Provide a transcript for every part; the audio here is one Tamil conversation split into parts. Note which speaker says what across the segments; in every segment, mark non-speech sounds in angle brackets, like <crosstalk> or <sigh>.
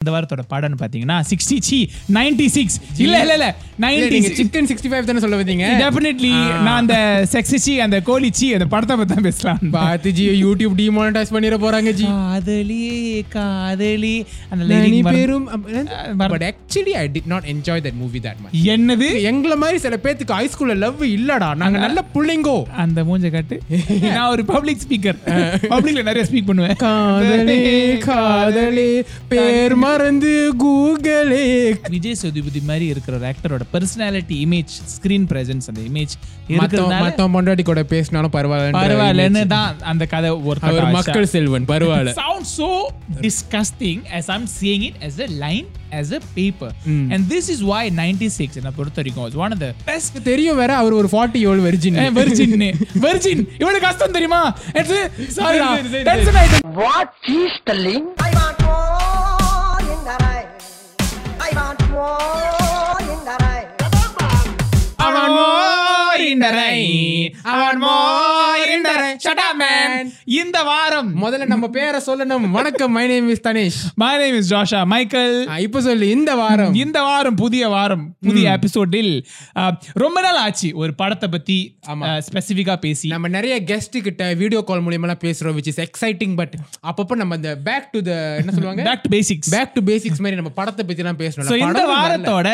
Speaker 1: இந்த வாரத்தோட படம்னு பாத்தீங்கன்னா சிக்ஸ்டி சி நைன்டி சிக்ஸ் இல்ல இல்ல இல்ல நைன்டி
Speaker 2: சிக்கன் சிக்ஸ்டி ஃபைவ் தானே சொல்ல வந்தீங்க?
Speaker 1: டெஃபினெட்லி நான் அந்த செக்ஸி சி அந்த கோழி சி அந்த படத்தை பத்தி தான் பேசலாம்.
Speaker 2: பார்த்து ஜி யூடியூப் டிமானிட்டைஸ் பண்ணிட போறாங்க ஜி.
Speaker 1: காதலி காதலி. அந்த
Speaker 2: பேரும் but actually I did not enjoy that movie that much
Speaker 1: என்னது?
Speaker 2: எங்கள மாதிரி சில பேத்துக்கு ஹை ஸ்கூல்ல லவ் இல்லடா. நாங்க நல்ல புள்ளைங்கோ.
Speaker 1: அந்த மூஞ்ச காட்டு. <laughs> நான் ஒரு பப்ளிக் ஸ்பீக்கர் பப்ளிக்ல நிறைய ஸ்பீக் பண்ணுவேன்.
Speaker 2: காதலே <laughs> காதலே பேர் மறந்து கூகுளே.
Speaker 1: விஜய் சேதுபதி மாதிரி இருக்கிற ஒரு ஆக்டரோட பர்சனாலிட்டி இமேஜ் ஸ்கிரீன் பிரசன்ஸ் அந்த இமேஜ்
Speaker 2: மத்தவன் பொண்டாட்டி கூட பேசினாலும் பரவாயில்ல
Speaker 1: பரவாயில்லன்னு தான் அந்த கதை ஒரு
Speaker 2: அவர் மக்கள் செல்வன் பரவாயில்ல.
Speaker 1: Sounds so disgusting as I'm seeing it as a line as a paper. and this is why 96 என்ன பொறுத்த வரைக்கும் was one of the best.
Speaker 2: தெரியும் வேற அவர் ஒரு ஃபார்ட்டி ஏழு வெர்ஜின்
Speaker 1: வெர்ஜின் வெர்ஜின் இவனுக்கு கஷ்டம் தெரியுமா? சாரி டென்ஷன் ஆயிட்டேன்
Speaker 3: What is telling? I want more
Speaker 1: அவன் மோயிண்டரை ஷட் இந்த வாரம்.
Speaker 2: முதல்ல நம்ம பேரை சொல்லணும். வணக்கம் my name is
Speaker 1: Dhanesh name is Joshua Michael.
Speaker 2: ஆ, இப்ப சொல்லு இந்த வாரம்.
Speaker 1: இந்த வாரம் புதிய வாரம் புதிய எபிசோடில் ரொம்ப நாள் ஆச்சு ஒரு படத்தை பத்தி ஸ்பெசிபிக்கா பேசி.
Speaker 2: நம்ம நிறைய கெஸ்ட் கிட்ட வீடியோ கால் மூலியமா பேசுறோம் விச் இஸ் எக்ஸைட்டிங் பட் அப்பப்ப நம்ம இந்த பேக் டு த என்ன சொல்லுவாங்க?
Speaker 1: Back to basics
Speaker 2: back to basics மாதிரி நம்ம படத்தை பத்தி
Speaker 1: ஸோ
Speaker 2: பேசணும்
Speaker 1: இந்த வாரத்தோட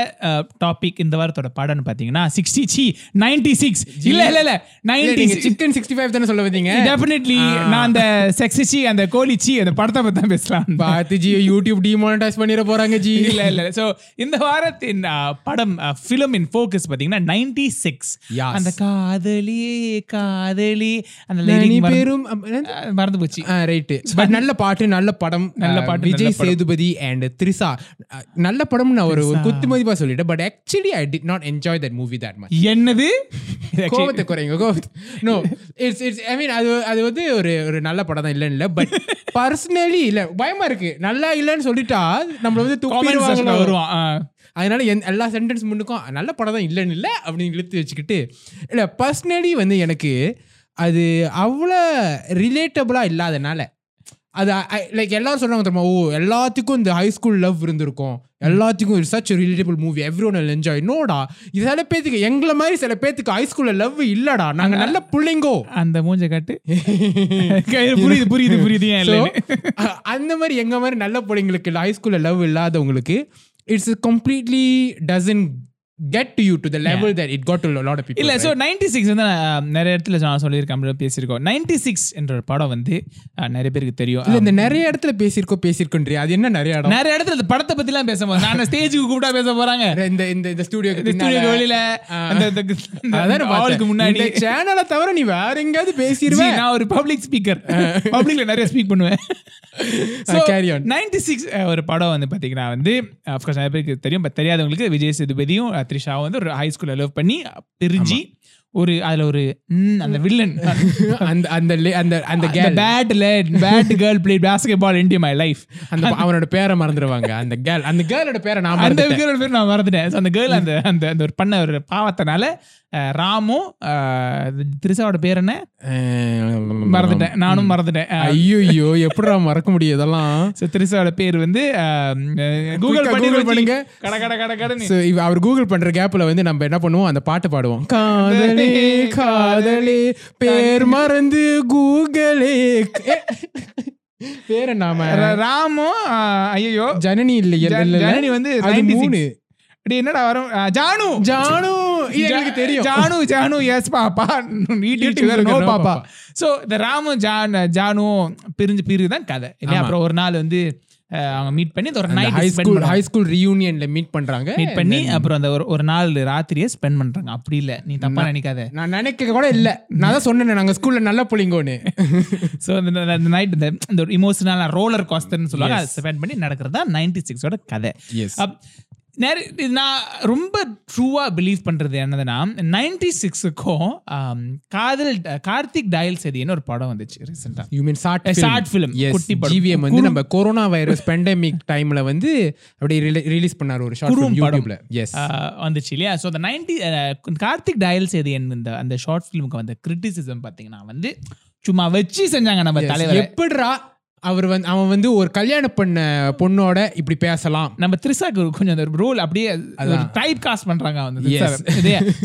Speaker 1: டாபிக் இந்த வாரத்தோட படம்னு பாத்தீங்கன்னா சிக்ஸ்டி சி நைன்டி சிக்ஸ் இல்ல இல்ல இல்ல நைன்டி
Speaker 2: சிக்கன் சிக்ஸ்டி ஃபைவ் தானே சொல்ல வந்தீங்க?
Speaker 1: டெஃபினெட்லி நான் அந்த செக்ஸி சி அந்த கோழி சி அந்த படத்தை பத்தி பேசலாம்.
Speaker 2: பார்த்து ஜி யூடியூப் டிமானிட்டைஸ் பண்ணிட போறாங்க ஜி
Speaker 1: இல்ல இல்ல. சோ இந்த வாரத்தின் படம் ஃபிலிம் இன் ஃபோக்கஸ் பாத்தீங்கன்னா நைன்டி சிக்ஸ். அந்த காதலி காதலி அந்த
Speaker 2: பேரும்
Speaker 1: மறந்து போச்சு.
Speaker 2: ரைட் பட் நல்ல பாட்டு நல்ல படம்.
Speaker 1: நல்ல பாட்டு,
Speaker 2: விஜய். சேதுபதி அண்ட் த்ரிசா நல்ல படம் நான் ஒரு குத்து மதிப்பா சொல்லிட்டேன். But actually I did not enjoy that movie that much
Speaker 1: என்னது? <laughs>
Speaker 2: கோபத்தை குறைங்க கோபத்தை. No it's it's I mean அது அது வந்து ஒரு ஒரு நல்ல படம் தான் இல்லைன்னு இல்லை. பட் பர்சனலி இல்ல பயமா இருக்கு. நல்லா இல்லைன்னு சொல்லிட்டா நம்மள வந்து துப்பிடுவாங்களோ.
Speaker 1: வருவான்.
Speaker 2: அதனால எந்த- எல்லா சென்டென்ஸ் முன்னுக்கும் நல்ல படம் தான் இல்லைன்னு இல்லை அப்படின்னு இழுத்து வச்சுக்கிட்டு. இல்லை பர்சனலி வந்து எனக்கு அது அவ்வளோ ரிலேட்டபிளாக இல்லாதனால அது லைக் எல்லாரும் சொல்றாங்க தெரியுமா ஓ எல்லாத்துக்கும் இந்த ஹை ஸ்கூல் லவ் இருந்திருக்கும். எல்லாத்துக்கும் it's such relatable movie everyone enjoy நோடா இது சில பேத்துக்கு எங்களை மாதிரி சில பேத்துக்கு ஹை ஸ்கூல்ல லவ் இல்லடா. நாங்க நல்ல பிள்ளைங்கோ.
Speaker 1: அந்த மூஞ்ச காட்டு. <laughs> புரியுது புரியுது புரியுது. <laughs>
Speaker 2: அந்த மாதிரி எங்க மாதிரி நல்ல பிள்ளைங்களுக்கு ஹை ஸ்கூல்ல லவ் இல்லாதவங்களுக்கு it's completely doesn't get to you to the level that it got to lot of
Speaker 1: இல்ல சோ நைன்டி சிக்ஸ் வந்து நான் நிறைய இடத்துல நான் சொல்லியிருக்கேன் பேசியிருக்கோம். நைன்டி சிக்ஸ் என்ற ஒரு படம் வந்து நிறைய பேருக்கு தெரியும்.
Speaker 2: இல்ல இந்த நிறைய இடத்துல பேசியிருக்கோம் பேசியிருக்கோன்றி அது என்ன நிறைய இடம்?
Speaker 1: நிறைய இடத்துல இந்த படத்தை பத்தி எல்லாம் பேச போறேன் நான் ஸ்டேஜுக்கு கூப்பிட்டா பேச போறாங்க.
Speaker 2: இந்த இந்த இந்த ஸ்டுடியோ
Speaker 1: இந்த ஸ்டுடியோ வெளியில அந்த இந்த- இந்த ஆளுக்கு முன்னாடி.
Speaker 2: சேனலை தவிர நீ வேற எங்கேயாவது
Speaker 1: ஜி,
Speaker 2: பேசிடுவேன்
Speaker 1: நான் ஒரு பப்ளிக் ஸ்பீக்கர் பப்ளிக்ல நிறைய ஸ்பீக் பண்ணுவேன். <laughs>
Speaker 2: Carry on.
Speaker 1: நைன்டி சிக்ஸ் ஒரு படம் வந்து பாத்தீங்கன்னா வந்து அஃப்கோர்ஸ் நிறைய பேருக்கு தெரியும் பட் தெரியாதவங்களுக்கு விஜய் சேதுபதியும் அஹ், த்ரிஷாவும் வந்து ஒரு ஹை ஸ்கூல்ல லவ் பண்ணி பிரிஞ்சு ஒரு அதுல ஒரு அந்த வில்லன் <laughs>
Speaker 2: அந்த அந்த அந்த அந்த Khel
Speaker 1: bad girl play basketball into my life
Speaker 2: அந்த அவனோட பேரை மறந்துடுவாங்க அந்த கேல் அந்த கேலோட பேரை நான்
Speaker 1: அந்த
Speaker 2: மறந்துட்டேன்.
Speaker 1: கேர்ள் பேர் நான் மறந்துட்டேன். அந்த கேர்ள் அந்த அந்த அந்த ஒரு பண்ண ஒரு பாவத்தினால ராமும் அஹ், திரிசாவோட பேர் என்ன? மறந்துட்டேன். நானும் மறந்துட்டேன்.
Speaker 2: ஐயோ எப்படிடா மறக்க முடியும் இதெல்லாம்?
Speaker 1: So, திரிசாவோட பேர் வந்து கூகுள்
Speaker 2: Google பண்ணுங்க.
Speaker 1: கட கட கட
Speaker 2: இவ- அவர் கூகுள் பண்ற கேப்ல வந்து நம்ம என்ன பண்ணுவோம்? அந்த பாட்டு பாடுவோம். காதலே காதலே பேர் மறந்து கூகுளே பேர் நாம
Speaker 1: ர- ராமும் ஐயோ
Speaker 2: ஜனனி இல்லையே
Speaker 1: ஜனனி வந்து
Speaker 2: அது
Speaker 1: 96.
Speaker 2: மூணு.
Speaker 1: அடி என்னடா வரும்? ஜானு.
Speaker 2: ஜானு. இது எங்களுக்கு தெரியும்.
Speaker 1: Janu Janu yes papa.
Speaker 2: Eating sugar, no papa.
Speaker 1: So இந்த ராமு ஜான் ஜானுவும் பிரிஞ்சு பிரிவு தான் கதை. இல்லையா? அப்புறம் ஒரு நாள் வந்து அவங்க மீட் பண்ணி ஒரு
Speaker 2: high
Speaker 1: night
Speaker 2: school high school ரீயூனியன்ல meet பண்றாங்க.
Speaker 1: மீட் பண்ணி அப்புறம் அந்த ஒரு ஒரு நாள் ராத்திரியே ஸ்பெண்ட் பண்றாங்க. அப்படி இல்ல. நீ தப்பா நினைக்காத.
Speaker 2: நான் நினைக்க கூட இல்ல. நான் தான் சொன்னேன் நாங்க ஸ்கூல்ல நல்ல புள்ளிங்கோன்னு
Speaker 1: சோ <laughs> இந்த நைட் இந்த இந்த ஒரு இமோஷனல் ரோலர் காஸ்டர்னு சொல்லுவாங்க. அதை ஸ்பெண்ட் பண்ணி நடக்கிறதா நைன்டி சிக்ஸோட கதை. நிறைய இது நான் ரொம்ப ட்ரூவா பிலீவ் பண்றது என்னதுன்னா நைன்டி சிக்ஸுக்கும் காதல் கார்த்திக் டயல் செதின்னு ஒரு படம் வந்துச்சு ரீசெண்டா
Speaker 2: you mean short
Speaker 1: short film, குட்டி படம்.
Speaker 2: வந்து நம்ம கொரோனா வைரஸ் பெண்டமிக் டைம்ல வந்து அப்படியே ரிலீஸ் பண்ணாரு ஒரு ஷார்ட் ஃபிலிம். யூடியூப்ல எஸ்
Speaker 1: வந்துச்சு இல்லையா? ஸோ அந்த நைன்டி கார்த்திக் டயல் செய்தி இந்த அந்த ஷார்ட் ஃபிலிமுக்கு வந்த கிரிட்டிசிசம் பார்த்தீங்கன்னா வந்து சும்மா வச்சு செஞ்சாங்க நம்ம தலைவர்.
Speaker 2: எப்படிரா அவர் வந்து அவன் வந்து ஒரு கல்யாணம் பண்ண பொண்ணோட இப்படி பேசலாம்.
Speaker 1: நம்ம த்ரிசாக்கு ஒரு கொஞ்சம் அந்த ரோல் அப்படியே டைப் காஸ்ட் பண்றாங்க
Speaker 2: Yes.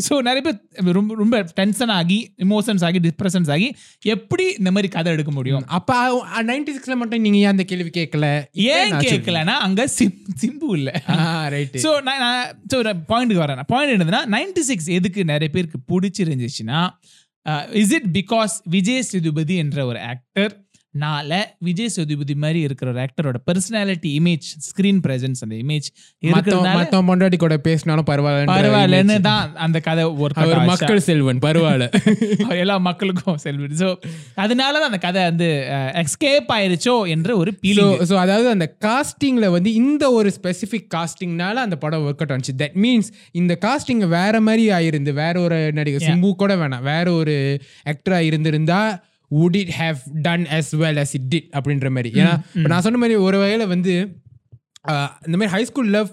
Speaker 1: ஸோ நிறைய பேர் ரொம்ப ரொம்ப டென்ஷன் ஆகி இமோஷன்ஸ் ஆகி டிப்ரெஷன்ஸ் ஆகி எப்படி இந்த மாதிரி கதை எடுக்க முடியும்?
Speaker 2: அப்ப நைன்டி சிக்ஸ்ல மட்டும் நீங்க ஏன் அந்த கேள்வி கேட்கல
Speaker 1: ஏன் கேட்கலன்னா அங்க சிம் சிம்பு இல்ல.
Speaker 2: ரைட்
Speaker 1: ஸோ நான் ஸோ பாயிண்ட்டுக்கு வரேன். பாயிண்ட் என்னதுன்னா நைன்டி சிக்ஸ் எதுக்கு நிறைய பேருக்கு பிடிச்சிருந்துச்சுன்னா is it because Vijay Sethupathi என்ற ஒரு ஆக்டர் நால விஜய் சேதுபதி மாதிரி இருக்கிற ஒரு ஆக்டரோட பர்சனாலிட்டி இமேஜ் ஸ்கிரீன் பிரசன்ஸ் அந்த இமேஜ்
Speaker 2: மத்தவன் பொண்டாட்டி கூட பேசினாலும் பரவாயில்ல
Speaker 1: பரவாயில்லன்னு தான் அந்த கதை ஒரு
Speaker 2: மக்கள் செல்வன் பரவாயில்ல. <laughs>
Speaker 1: எல்லா மக்களுக்கும் செல்வி ஸோ அதனால தான் அந்த கதை வந்து எஸ்கேப் ஆயிருச்சோ என்ற ஒரு ஃபீலிங்
Speaker 2: ஸோ அதாவது அந்த காஸ்டிங்ல வந்து இந்த ஒரு ஸ்பெசிஃபிக் காஸ்டிங்னால அந்த படம் ஒர்க் அவுட் ஆனிச்சு. தட் மீன்ஸ் இந்த காஸ்டிங் வேற மாதிரி ஆயிருந்து வேற ஒரு நடிகர் சிம்பு கூட வேணாம். வேற ஒரு ஆக்டரா இருந்திருந்தா would it have done as well as it did அப்படின்ற மாதிரி. ஏன்னா இப்ப நான் சொன்ன மாதிரி ஒரு வகையில வந்து இந்த மாதிரி ஹை ஸ்கூல் லவ்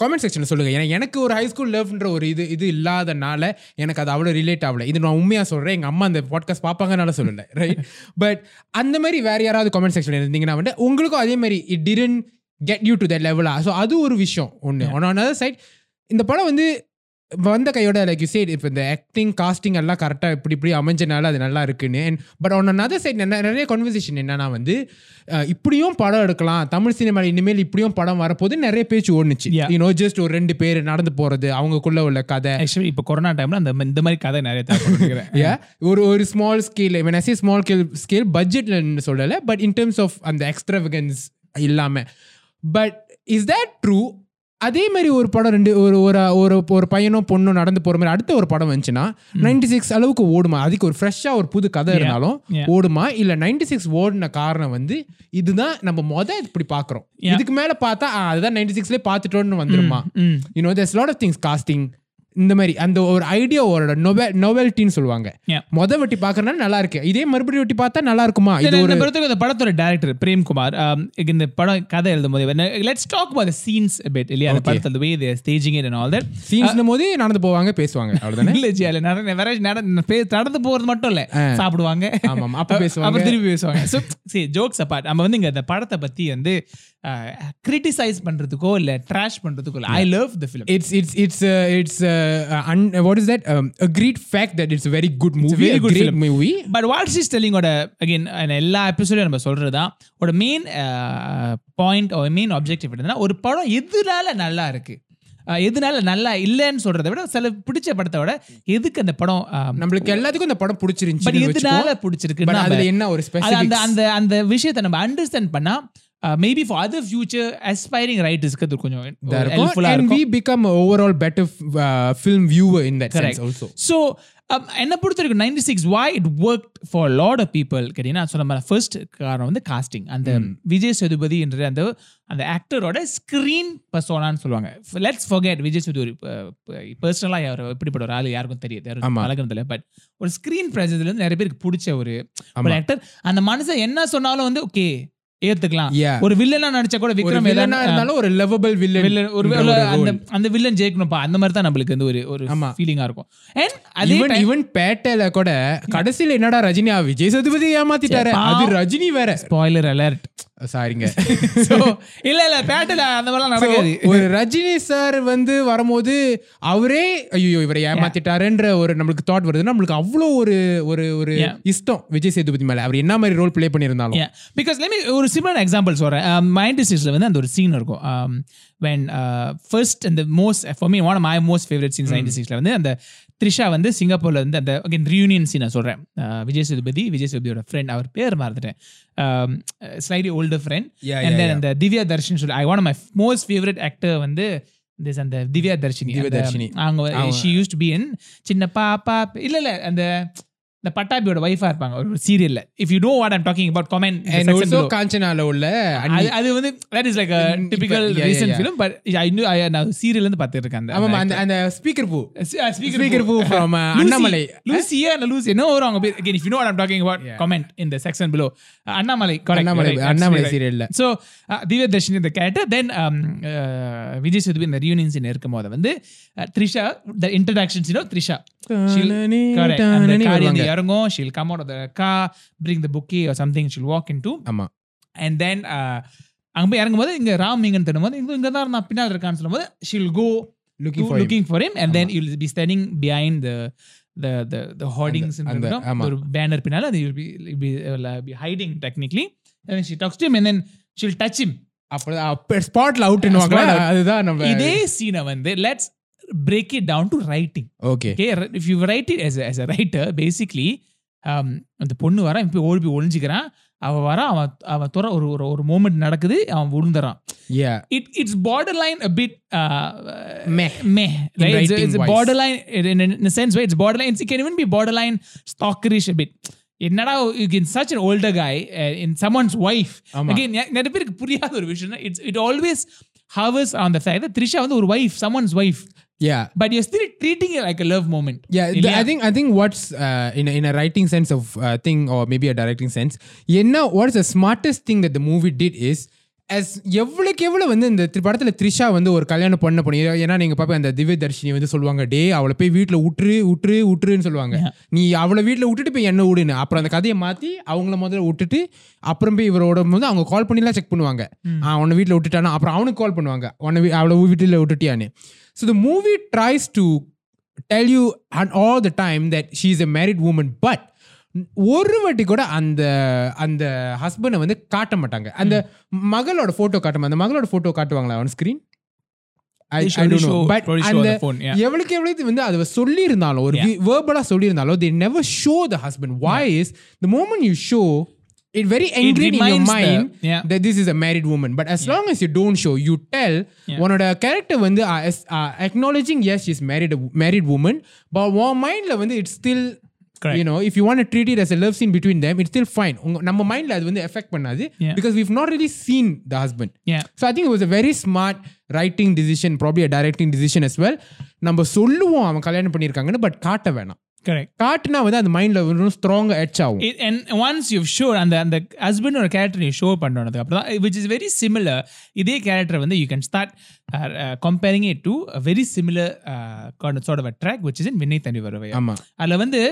Speaker 2: காமெண்ட் செக்ஷனில் சொல்லுங்க. ஏன்னா எனக்கு ஒரு ஹை ஸ்கூல் லவ்ன்ற ஒரு இது இது இல்லாதனால எனக்கு அது அவ்வளோ ரிலேட் ஆகல. இது நான் உண்மையாக சொல்கிறேன் எங்கள் அம்மா அந்த பாட்காஸ்ட் பார்ப்பாங்கனால சொல்லலை ரைட் பட் அந்த மாதிரி வேற யாராவது காமெண்ட் செக்ஷன் இருந்தீங்கன்னா வந்து உங்களுக்கும் அதே மாதிரி it didn't get you to that லெவலா ஸோ அது ஒரு விஷயம் ஒன்று ஒன் another சைட் இந்த படம் வந்து வந்த கையோட லைக் யூ சைட் இப்போ இந்த ஆக்டிங் காஸ்டிங் எல்லாம் கரெக்டாக இப்படி இப்படி அமைஞ்சனால அது நல்லா இருக்குன்னு. பட் ஒன் another சைட் நிறைய கான்வர்சேஷன் என்னன்னா வந்து இப்படியும் படம் எடுக்கலாம். தமிழ் சினிமாவில் இனிமேல் இப்படியும் படம் வரப்போது நிறைய பேச்சு ஓடுனுச்சு. யூனோ ஜஸ்ட் ஒரு ரெண்டு பேர் நடந்து போறது அவங்களுக்குள்ள உள்ள கதை.
Speaker 1: ஆக்சுவலி இப்போ கொரோனா டைம்ல அந்த இந்த மாதிரி கதை நிறைய தேவைப்படுகிறேன். <laughs>
Speaker 2: ஒரு ஒரு small scale when I say small scale scale பட்ஜெட்ல சொல்லலை பட் இன் டர்ம்ஸ் ஆஃப் அந்த எக்ஸ்ட்ராவகன்ஸ் இல்லாம. பட் இஸ் that ட்ரூ அதே மாதிரி ஒரு படம் ரெண்டு ஒரு ஒரு ஒரு ஒரு பையனும் பொண்ணும் நடந்து போற மாதிரி அடுத்த ஒரு படம் வந்துச்சுன்னா நைன்டி சிக்ஸ் அளவுக்கு ஓடுமா? அதுக்கு ஒரு ஃப்ரெஷ்ஷா ஒரு புது கதை இருந்தாலும். ஓடுமா? இல்ல நைன்டி சிக்ஸ் ஓடின காரணம் வந்து இதுதான் நம்ம மொத இப்படி பாக்குறோம்.
Speaker 1: Yeah.
Speaker 2: இதுக்கு மேல பார்த்தா அதுதான் நைன்டி சிக்ஸ்லேயே பார்த்துட்டோன்னு வந்துருமா? You know there's lot of things casting. இந்த மாதிரி அந்த ஒரு ஐடியாவோட நொவெ நொவெல்ட்டின்னு சொல்லுவாங்க. மொத வட்டி பார்க்கறனால நல்லா இருக்கு. இதே மறுபடியும் வட்டி பார்த்தா நல்லா இருக்குமா? இது
Speaker 1: இது
Speaker 2: ஒரு
Speaker 1: படத்துக்கு இந்த படத்தோட டேரக்டர் பிரேம்குமார் ஆம், இந்த படம் கதை எழுதும் போது let's talk about the scenes a bit இல்லையா? அந்த way they are staging it and all that.
Speaker 2: சீன்ஸ்னும் போது நடந்து போவாங்க பேசுவாங்க. அவ்வளவுதானே?
Speaker 1: இல்ல ஜி நட- வேற நட- பே- நடந்து போறது மட்டும் இல்ல. சாப்பிடுவாங்க.
Speaker 2: ஆமா. அப்ப பேசுவாங்க.
Speaker 1: அப்புறம் திருப்பி பேசுவாங்க. ஸோ சரி ஜோக்ஸ் அப்பார்ட் நம்ம வந்து இங்க இந்த படத்தை பத்தி வந்து கிரிட்டிசைஸ் பண்றதுக்கோ இல்ல ட்ராஷ் பண்றதுக்கோ இல்ல I love the film
Speaker 2: it's it's it's it's what is that agreed fact that it's very good movie
Speaker 1: very good
Speaker 2: great
Speaker 1: film.
Speaker 2: Movie
Speaker 1: but what is டெல்லிங்கோட again எல்லா எபிசோடையும் நம்ம சொல்றது தான் ஒரு மெயின் பாயிண்ட் மெயின் ஆப்ஜெக்டிவ் என்னன்னா ஒரு படம் எதுனால நல்லா இருக்கு? அஹ், எதுனால நல்லா இல்லைன்னு சொல்றதை விட சில பிடிச்ச படத்தை விட எதுக்கு அந்த படம்
Speaker 2: நம்மளுக்கு எல்லாத்துக்கும் இந்த படம்
Speaker 1: பட்
Speaker 2: பிடிச்சிருந்துச்சு
Speaker 1: எதுனால பிடிச்சிருக்கு
Speaker 2: பட் அதுல என்ன ஒரு ஸ்பெசிபிக்
Speaker 1: அந்த அந்த அந்த விஷயத்தை நம்ம அண்டர்ஸ்டாண்ட் பண்ணா maybe for other future aspiring ரைட்டர்ஸ்க்கு அது கொஞ்சம் ஹெல்ப்ஃபுல்லா
Speaker 2: and
Speaker 1: இருக்கும்.
Speaker 2: overall better uh, film viewer in that
Speaker 1: Correct.
Speaker 2: sense also.
Speaker 1: So என்ன பொறுத்த வரைக்கும் ninety six why it work for lot of people கேட்டீங்கன்னா சொன்ன மாதிரி ஃபர்ஸ்ட் காரணம் வந்து காஸ்டிங் அந்த விஜய் சேதுபதி என்ற அந்த அந்த ஆக்டரோட ஸ்க்ரீன் பர்சோனான்னு சொல்லுவாங்க. லெட்ஸ் ஃபர்கெட் விஜய் சேதுபதி பர்சனலாக யார் எப்படிப்பட்ட ஒரு ஆள் யாருக்கும் தெரியாது. யாரும்
Speaker 2: ஆமா.
Speaker 1: பழகினதில்ல. பட் ஒரு ஸ்க்ரீன் ப்ரெசன்ஸ்ல இருந்து நிறைய பேருக்கு பிடிச்ச. ஒரு ஆக்டர் அந்த மனுஷன் என்ன சொன்னாலும் வந்து ஓகே ஏத்துக்கலாம். ஒரு வில்லனா நடிச்சா கூட விக்ரம்
Speaker 2: வில்லனா இருந்தாலும் ஒரு லெவபிள் வில்லன்
Speaker 1: வில்லன் ஒரு அந்த அந்த வில்லன் ஜெயிக்கணும்ப்பா. அந்த மாதிரி தான் நம்மளுக்கு வந்து ஒரு ஒரு. ஃபீலிங்கா இருக்கும். அண்ட் அதே
Speaker 2: ஈவன் பேட்டையில கூட கடைசியில என்னடா ரஜினி விஜய் சேதுபதி ஏமாத்திட்டாரு. அது. ரஜினி வேற.
Speaker 1: ஸ்பாயிலர் அலர்ட்
Speaker 2: சாரிங்க.
Speaker 1: சோ இல்ல இல்ல பேட்டல அந்த மாதிரிலாம் நடக்காது.
Speaker 2: ஒரு ரஜினி சார் வந்து வரும்போது அவரே ஐயோ இவரை ஏமாத்திட்டாருன்ற ஒரு நம்மளுக்கு தாட் வருது. நம்மளுக்கு அவ்வளோ ஒரு ஒரு ஒரு. இஷ்டம் விஜய் சேதுபதி மேல. அவர் என்ன மாதிரி ரோல் ப்ளே பண்ணியிருந்தாலும்.
Speaker 1: பிகாஸ் லெமி ஒரு சிம்பிளான எக்ஸாம்பிள் சொல்றேன். மைண்ட் சிஸ்ல வந்து அந்த ஒரு சீன் இருக்கும். வென் ஃபர்ஸ்ட் அந்த most for me one my most favourite scene ninety சிக்ஸ்ல வந்து அந்த த்ரிஷா வந்து சிங்கப்பூர்ல வந்து அந்த again reunion scene Uh, Vijay Sethupathi Vijay சேதுபதியோட friend அவர் பேர் மறந்துட்டேன். Slightly
Speaker 2: older
Speaker 1: friend
Speaker 2: and
Speaker 1: then அந்த திவ்யா தர்ஷன் சொல்லி I one my most favourite actor வந்து this அந்த திவ்யா தர்ஷினி. அவங்க- she use to be in சின்ன பாப்பா இல்ல இல்ல அந்த இந்த பட்டாபியோட ஒய்ஃபா இருப்பாங்க ஒரு சீரியல்ல if you know what I'm talking about comment
Speaker 2: and also காஞ்சனால உள்ள.
Speaker 1: அது வந்து that
Speaker 2: is like
Speaker 1: typical
Speaker 2: recent
Speaker 1: film but I know நான் சீரியல்ல இருந்து பார்த்துட்டு இருக்கேன் அந்த
Speaker 2: ஆமாமா அந்த அந்த ஸ்பீக்கர் பூ.
Speaker 1: ஸ்பீக்கர்
Speaker 2: பூ. ஃப்ரம் அண்ணாமலை.
Speaker 1: லூசியா இல்ல லூசி என்ன வரும் அவங்க பேர்? If you know what I'm talking about comment in the section below. Uh, Annamalai
Speaker 2: Annamalai Annamalai. சீரியல்ல
Speaker 1: ஸோ திவ்ய தர்ஷினி இந்த கேரக்டர் தென் விஜய் சேதுபதி இந்த ரியூனியன் சீன் இருக்கும் போது வந்து த்ரிஷா த இன்ட்ரடக்ஷன் சீனோ த்ரிஷா. She'll-
Speaker 2: தானே
Speaker 1: இறங்கும் she'll come out of the car bring the bouquet or something she'll walk in to
Speaker 2: ஆமா
Speaker 1: அண்ட் தென் அங்க போய் இறங்கும்போது இங்க ராம் இங்கன்னு தரும்போது இங்க இங்க தான் நான் பின்னால் இருக்கான்னு சொல்லும்போது she'll go
Speaker 2: looking for
Speaker 1: looking for him and then you'll be standing behind the the the the hoardings இந்த
Speaker 2: அந்த- ஆமா.
Speaker 1: ஒரு பேனர் பின்னால அது will be will be, will uh, be hiding technically. And then she talks to him and then she'll touch him.
Speaker 2: ஸ்பாட்ல
Speaker 1: out.
Speaker 2: அதுதான் நம்ம
Speaker 1: இதே சீனை வந்து let's break it down to writing
Speaker 2: okay
Speaker 1: okay if you write it as a, as a writer basically um, அந்த பொண்ணு வர இப்போ ஓடி போய் ஒளிஞ்சிக்கிறான் அவ வர அவன் அவன் துற ஒரு ஒரு ஒரு மூமெண்ட் நடக்குது அவன் விழுந்துறான்
Speaker 2: யா
Speaker 1: it it's borderline a bit uh,
Speaker 2: Meh.
Speaker 1: meh right it's,
Speaker 2: writing
Speaker 1: it's a
Speaker 2: wise.
Speaker 1: borderline in, in, in a sense where it's borderline it can even be borderline stalkerish a bit என்னடா you can such an older guy uh, in someone's wife
Speaker 2: ஆமா.
Speaker 1: again நெ- நிறைய பேருக்கு புரியாத ஒரு விஷயம் it's it always hovers on the fact that Trisha வந்து ஒரு wife someone's wife
Speaker 2: yeah
Speaker 1: but you're still treating it like a love moment.
Speaker 2: Yeah, the? I think I think what's uh, in a, in a writing sense of uh, thing or maybe a directing sense, என்ன what's the smartest thing that the movie did is as எவ்வளோக்கு எவ்வளோ வந்து இந்த படத்துல த்ரிஷா வந்து ஒரு கல்யாணம் பண்ண பண்ணி ஏன்னா நீங்க பாப்பா அந்த திவ்ய தர்ஷினி வந்து சொல்லுவாங்க டே அவளை போய் வீட்டில் விட்டுரு விட்டுரு விட்டுருன்னு சொல்லுவாங்க. நீ அவளை வீட்டில் விட்டுட்டு போய் என்ன விடுன்னு அப்புறம் அந்த கதையை மாத்தி அவங்கள முதல்ல விட்டுட்டு அப்புறம் போய் இவரோட போது அவங்க கால் பண்ணிலாம் செக் பண்ணுவாங்க. உன்னை வீட்டில் விட்டுட்டானா அப்புறம் அவனுக்கு கால் பண்ணுவாங்க. உன்னை அவளை வீட்டில் விட்டுட்டியான்னு so the movie tries to tell you and all the time that she is a married woman but ஒரு வாட்டி கூட அந்த அந்த ஹஸ்பண்டை வந்து காட்ட மாட்டாங்க அந்த மகளோட போட்டோ காட்ட அந்த மகளோட photo காட்டுவாங்களா on screen
Speaker 1: They surely show-
Speaker 2: but
Speaker 1: probably show on
Speaker 2: அந்த
Speaker 1: the phone, yeah.
Speaker 2: எவ்வளவுக்கு எவ்வளவு வந்து அதை சொல்லி இருந்தாலும் ஒரு வேர்பலா சொல்லி இருந்தாலும் they never show the husband why is the moment you show it very ingrained in your
Speaker 1: reminds the-
Speaker 2: mind
Speaker 1: yeah.
Speaker 2: that this is a married woman but as long as you don't show you tell உன்னோட கேரக்டர் வந்து uh, as- uh, acknowledging yes she's married a married woman but உன் மைண்ட்ல வந்து it's still
Speaker 1: Correct.
Speaker 2: you know if you want to treat it as a love scene between them it's still fine உங்க நம்ம மைண்ட்ல அது வந்து எஃபெக்ட் பண்ணாது
Speaker 1: Yeah.
Speaker 2: because we've not really seen the husband
Speaker 1: yeah
Speaker 2: so I think it was a very smart writing decision probably a directing decision as well நம்ம சொல்லுவோம் அவன் கல்யாணம் பண்ணியிருக்காங்கன்னு பட் காட்ட வேணாம்
Speaker 1: Correct.
Speaker 2: காட்டுனா வந்து அந்த மைண்ட்ல இன்னும் ஸ்ட்ராங்கா எட்ச் ஆகும்.
Speaker 1: And once you've shown அந்த அந்த ஹஸ்பண்ட் ஒரு கேரக்டர் நீ ஷோ பண்ணுறதுக்கு அப்புறம் தான் விச் இஸ் வெரி சிமிலர் இதே கேரக்டர் வந்து you can start comparing it to very similar sort of track which is in Vinay தனி வருவை
Speaker 2: ஆமா.
Speaker 1: அதில் வந்து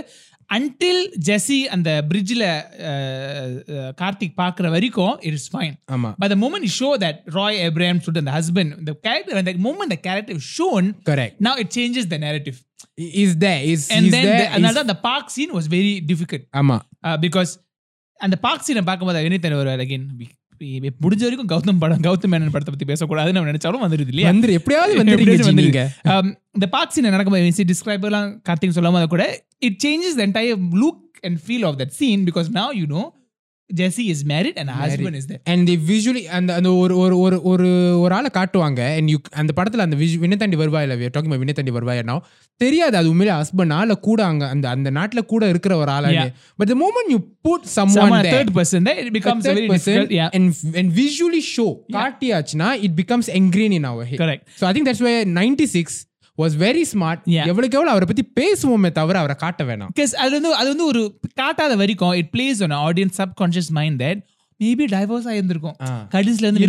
Speaker 1: அன்டில் ஜெஸி அந்த பிரிட்ஜில் கார்த்திக் பார்க்குற வரைக்கும் இட் இஸ் ஃபைன்
Speaker 2: ஆமா.
Speaker 1: But the moment you show that Roy Abraham stood and the husband, the character, and the moment the character is shown,
Speaker 2: correct.
Speaker 1: now then
Speaker 2: there.
Speaker 1: the,
Speaker 2: is-
Speaker 1: another the park scene was very difficult.
Speaker 2: ஆமா.
Speaker 1: Because அந்த பார்க் சீனை பார்க்கும்போது வினீத் ஒரு அகைன் முடிஞ்ச வரைக்கும் கௌதம் படம் கௌதம் மேனன் படத்தை பத்தி பேசக்கூடாதுன்னு நம்ம நினைச்சாலும் வந்துருது இல்லையா?
Speaker 2: வந்துரு எப்படியாவது <laughs> வந்துருங்க
Speaker 1: இந்த பார்க் சீனை நடக்கும்போது டிஸ்கிரைப் எல்லாம் கார்த்திக் சொல்லாம போது கூட it changes the entire look and feel of that scene because now you know Jessie is married and husband is there
Speaker 2: and the visually அந்த அந்த ஒரு ஒரு ஒரு ஒரு ஒரு ஆளை காட்டுவாங்க அண்ட் யூ அந்த படத்துல அந்த விஷு வினத்தாண்டி வருவாய் இல்லை டாக்கிங் வினத்தாண்டி வருவாய் now தெரியாது அது உண்மையிலே ஹஸ்பண்ட் ஆள கூட அங்க அந்த அந்த நாட்டுல கூட இருக்கிற ஒரு ஆளா
Speaker 1: Yeah.
Speaker 2: But the moment you put some
Speaker 1: Someone,
Speaker 2: one
Speaker 1: a third person there, it becomes a very difficult. Yeah,
Speaker 2: and and visually show காட்டியாச்சுன்னா it becomes ingrained in our head
Speaker 1: correct.
Speaker 2: so i think that's where 96 was very smart
Speaker 1: Yeah.
Speaker 2: எவ்வளவுக்கு எவ்வளவு அவரை பத்தி பேசுவோமே தவிர அவரை காட்ட வேணாம்
Speaker 1: Because அது வந்து அது வந்து ஒரு காட்டாத வரைக்கும் it plays on audience subconscious mind that maybe divorce ஆயிருந்திருக்கும்.
Speaker 2: ஆ.
Speaker 1: கடைசில இருந்து